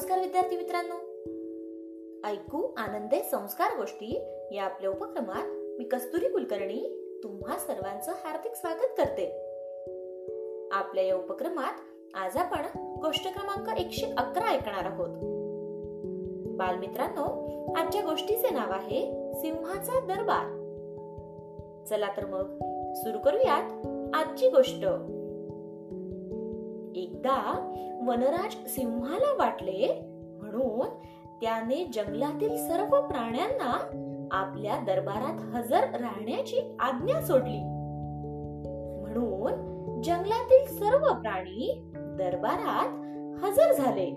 नमस्कार विद्यार्थी मित्रांनो. ऐकू आनंदे संस्कार गोष्टी या आपल्या उपक्रमात मी कस्तुरी कुलकर्णी तुम्हा सर्वांचं हार्दिक स्वागत करते. आपल्या या उपक्रमात आज आपण गोष्ट क्रमांक एकशे अकरा ऐकणार आहोत. बालमित्रांनो आजच्या गोष्टीचे नाव आहे सिंहाचा दरबार. चला तर मग सुरू करूयात आजची गोष्ट. एकदा वनराज सिंहाला वाटले म्हणून त्याने जंगलातील सर्व प्राण्यांना आपल्या दरबारात हजर राहण्याची आज्ञा सोडली. म्हणून जंगलातील सर्व प्राणी दरबारात हजर झाले.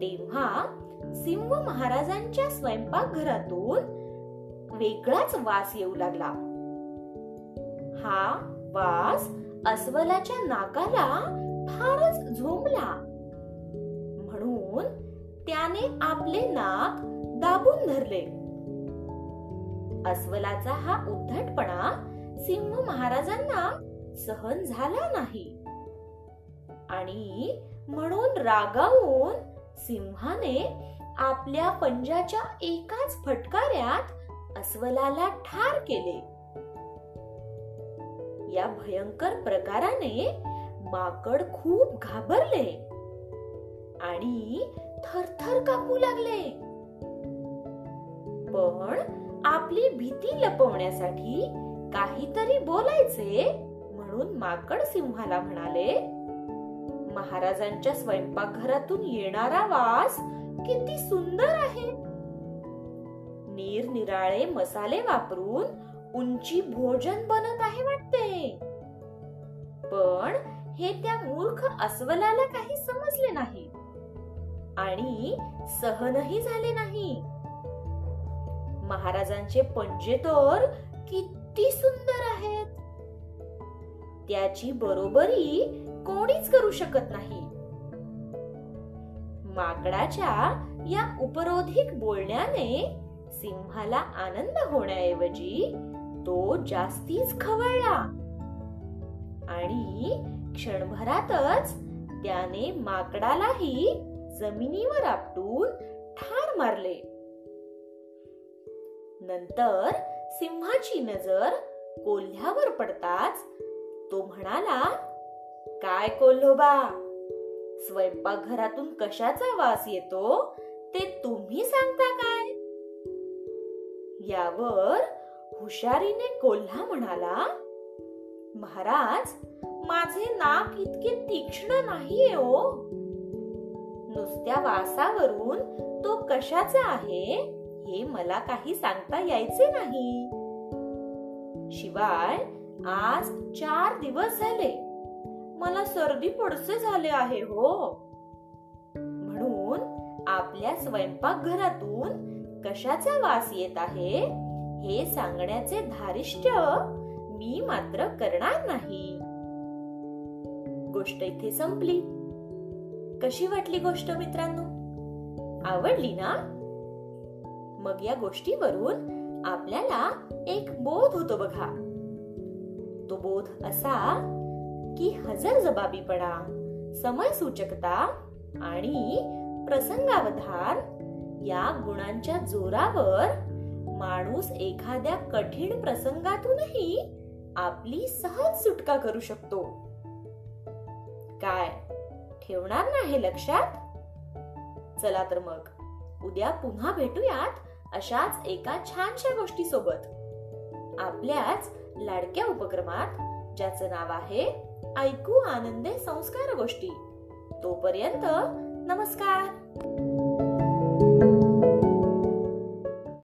तेव्हा सिंह महाराजांच्या स्वयंपाकघरातून वेगळाच वास येऊ लागला. हा वास अस्वलाच्या नाकाला फारच झोंबला. म्हणून त्याने आपले नाक दाबून धरले. अस्वलाचा हा उद्धटपणा सिंह महाराजांना सहन झाला नाही. आणि म्हणून रागावून सिंहाने आपल्या पंजाच्या एकाच फटकाऱ्यात अस्वलाला ठार केले. या भयंकर प्रकाराने माकड खूप घाबरले आणि थरथर कापू लागले. पण आपली भीती लपवण्यासाठी काहीतरी बोलायचे म्हणून माकड सिंहाला म्हणाले महाराजांच्या स्वयंपाकघरातून येणारा वास किती सुंदर आहे. निरनिराळे मसाले वापरून उंची भोजन बनत आहे वाटते. पण हे त्या मूर्ख अस्वलाला काही समजले नाही. आणि सहनही झाले नाही. महाराजांचे पंजे तर किती सुंदर आहेत. त्याची बरोबरी कोणीच करू शकत नाही. माकडाच्या या उपरोधिक बोलण्याने सिंहाला आनंद होण्याऐवजी तो जास्तीच खवळला. आणि क्षणभरातच त्याने माकडालाही जमिनीवर आपटून ठार मारले. नंतर सिंहाची नजर कोल्ह्यावर पडताच तो म्हणाला काय कोल्होबा स्वयंपाकघरातून कशाचा वास येतो ते तुम्ही सांगता काय? यावर हुशारीने कोल्हा म्हणाला महाराज माझे नाक इतके तीक्ष्ण नाहीये ओ नुसत्या वासावरून तो कशाचा आहे हे मला काही सांगता यायचे नाही. शिवाय आज चार दिवस झाले. मला सर्दी पडसे झाले आहे हो. म्हणून आपल्या स्वयंपाकघरातून कशाचा वास येत आहे? हे सांगण्याचे धारिष्ट्य मी मात्र करणार नाही. गोष्ट इथे संपली. कशी वाटली गोष्ट मित्रांनो? आवडली ना? मग या गोष्टीवरून आपल्याला एक बोध होतो बघा. तो बोध असा की हजर जबाबीपणा समय सूचकता आणि प्रसंगावधान या गुणांच्या जोरावर माणूस एखाद्या कठीण प्रसंगातूनही आपली सहज सुटका करू शकतो. काय? ठेवणार नाही लक्षात? चला तर मग. उद्या पुन्हा भेटूयात अशाच एका छानशा गोष्टी सोबत आपल्याच लाडक्या उपक्रमात ज्याचं नाव आहे ऐकू आनंदे संस्कार गोष्टी. तोपर्यंत नमस्कार.